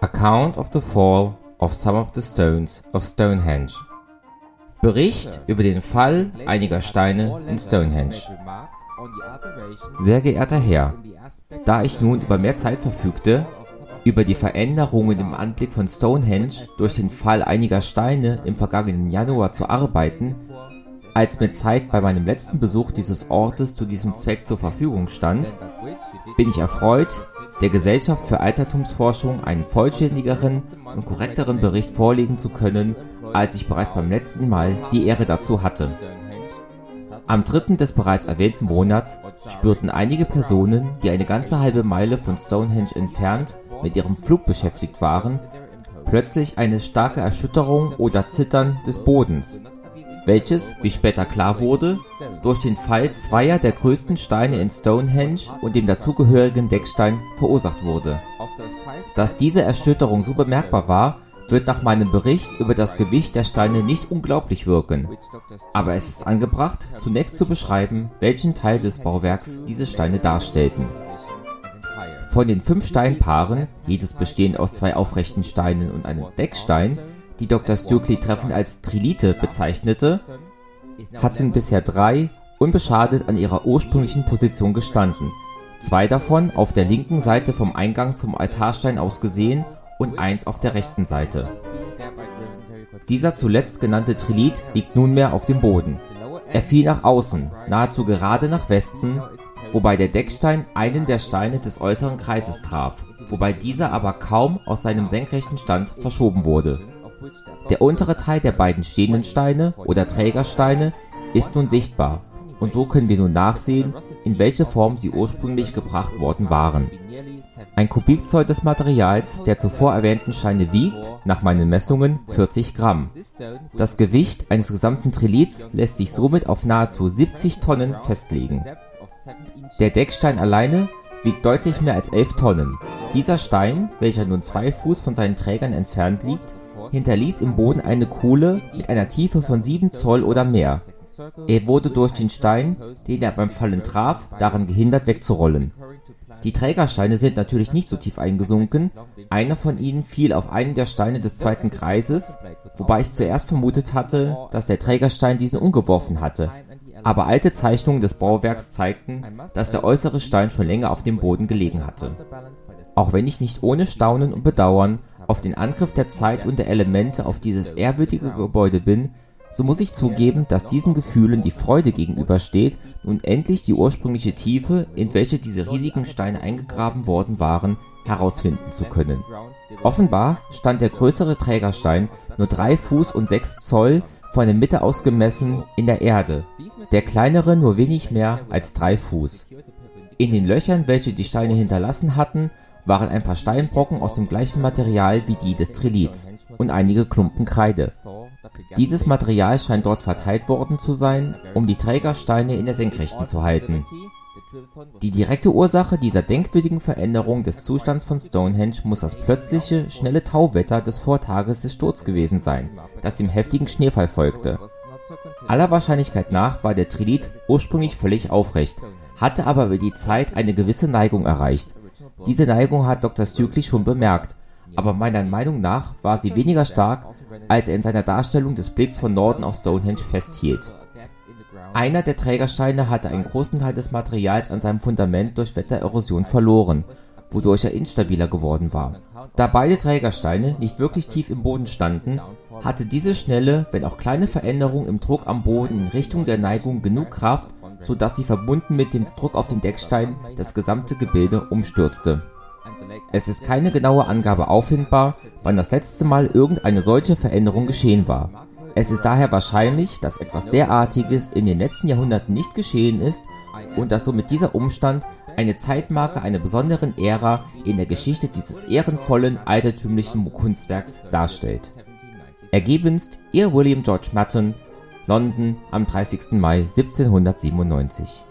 Account of the Fall of Some of the Stones of Stonehenge. Bericht über den Fall einiger Steine in Stonehenge. Sehr geehrter Herr, da ich nun über mehr Zeit verfügte, über die Veränderungen im Anblick von Stonehenge durch den Fall einiger Steine im vergangenen Januar zu arbeiten, als mir Zeit bei meinem letzten Besuch dieses Ortes zu diesem Zweck zur Verfügung stand, bin ich erfreut, der Gesellschaft für Altertumsforschung einen vollständigeren und korrekteren Bericht vorlegen zu können, als ich bereits beim letzten Mal die Ehre dazu hatte. Am 3. des bereits erwähnten Monats spürten einige Personen, die eine ganze halbe Meile von Stonehenge entfernt mit ihrem Flug beschäftigt waren, plötzlich eine starke Erschütterung oder Zittern des Bodens welches, wie später klar wurde, durch den Fall zweier der größten Steine in Stonehenge und dem dazugehörigen Deckstein verursacht wurde. Dass diese Erschütterung so bemerkbar war, wird nach meinem Bericht über das Gewicht der Steine nicht unglaublich wirken, aber es ist angebracht, zunächst zu beschreiben, welchen Teil des Bauwerks diese Steine darstellten. Von den fünf Steinpaaren, jedes bestehend aus zwei aufrechten Steinen und einem Deckstein, die Dr. Sturkley treffend als Trilite bezeichnete, hatten bisher drei unbeschadet an ihrer ursprünglichen Position gestanden, zwei davon auf der linken Seite vom Eingang zum Altarstein aus gesehen und eins auf der rechten Seite. Dieser zuletzt genannte Trilit liegt nunmehr auf dem Boden. Er fiel nach außen, nahezu gerade nach Westen, wobei der Deckstein einen der Steine des äußeren Kreises traf, wobei dieser aber kaum aus seinem senkrechten Stand verschoben wurde der untere Teil der beiden stehenden Steine oder Trägersteine ist nun sichtbar und so können wir nun nachsehen, in welche Form sie ursprünglich gebracht worden waren. Ein Kubikzoll des Materials der zuvor erwähnten Steine wiegt, nach meinen Messungen, 40 Gramm. Das Gewicht eines gesamten Trilits lässt sich somit auf nahezu 70 Tonnen festlegen. Der Deckstein alleine wiegt deutlich mehr als 11 Tonnen. Dieser Stein, welcher nun zwei Fuß von seinen Trägern entfernt liegt, hinterließ im Boden eine Kuhle mit einer Tiefe von 7 Zoll oder mehr. Er wurde durch den Stein, den er beim Fallen traf, daran gehindert wegzurollen. Die Trägersteine sind natürlich nicht so tief eingesunken, einer von ihnen fiel auf einen der Steine des zweiten Kreises, wobei ich zuerst vermutet hatte, dass der Trägerstein diesen umgeworfen hatte, aber alte Zeichnungen des Bauwerks zeigten, dass der äußere Stein schon länger auf dem Boden gelegen hatte. Auch wenn ich nicht ohne Staunen und Bedauern auf den Angriff der Zeit und der Elemente auf dieses ehrwürdige Gebäude bin, so muss ich zugeben, dass diesen Gefühlen die Freude gegenübersteht, nun endlich die ursprüngliche Tiefe, in welche diese riesigen Steine eingegraben worden waren, herausfinden zu können. Offenbar stand der größere Trägerstein nur drei Fuß und sechs Zoll von der Mitte aus gemessen in der Erde, der kleinere nur wenig mehr als drei Fuß. In den Löchern, welche die Steine hinterlassen hatten, waren ein paar Steinbrocken aus dem gleichen Material wie die des Trilits und einige Klumpen Kreide. Dieses Material scheint dort verteilt worden zu sein, um die Trägersteine in der Senkrechten zu halten. Die direkte Ursache dieser denkwürdigen Veränderung des Zustands von Stonehenge muss das plötzliche, schnelle Tauwetter des Vortages des Sturz gewesen sein, das dem heftigen Schneefall folgte. Aller Wahrscheinlichkeit nach war der Trilit ursprünglich völlig aufrecht, hatte aber über die Zeit eine gewisse Neigung erreicht diese Neigung hat Dr. Stukely schon bemerkt, aber meiner Meinung nach war sie weniger stark, als er in seiner Darstellung des Blicks von Norden auf Stonehenge festhielt. Einer der Trägersteine hatte einen großen Teil des Materials an seinem Fundament durch Wettererosion verloren, wodurch er instabiler geworden war. Da beide Trägersteine nicht wirklich tief im Boden standen, hatte diese schnelle, wenn auch kleine Veränderung im Druck am Boden in Richtung der Neigung genug Kraft, so dass sie verbunden mit dem Druck auf den Deckstein das gesamte Gebilde umstürzte. Es ist keine genaue Angabe auffindbar, wann das letzte Mal irgendeine solche Veränderung geschehen war. Es ist daher wahrscheinlich, dass etwas derartiges in den letzten Jahrhunderten nicht geschehen ist und dass somit dieser Umstand eine Zeitmarke einer besonderen Ära in der Geschichte dieses ehrenvollen altertümlichen Kunstwerks darstellt. Ergebenst Ihr William George Matton, London am 30. Mai 1797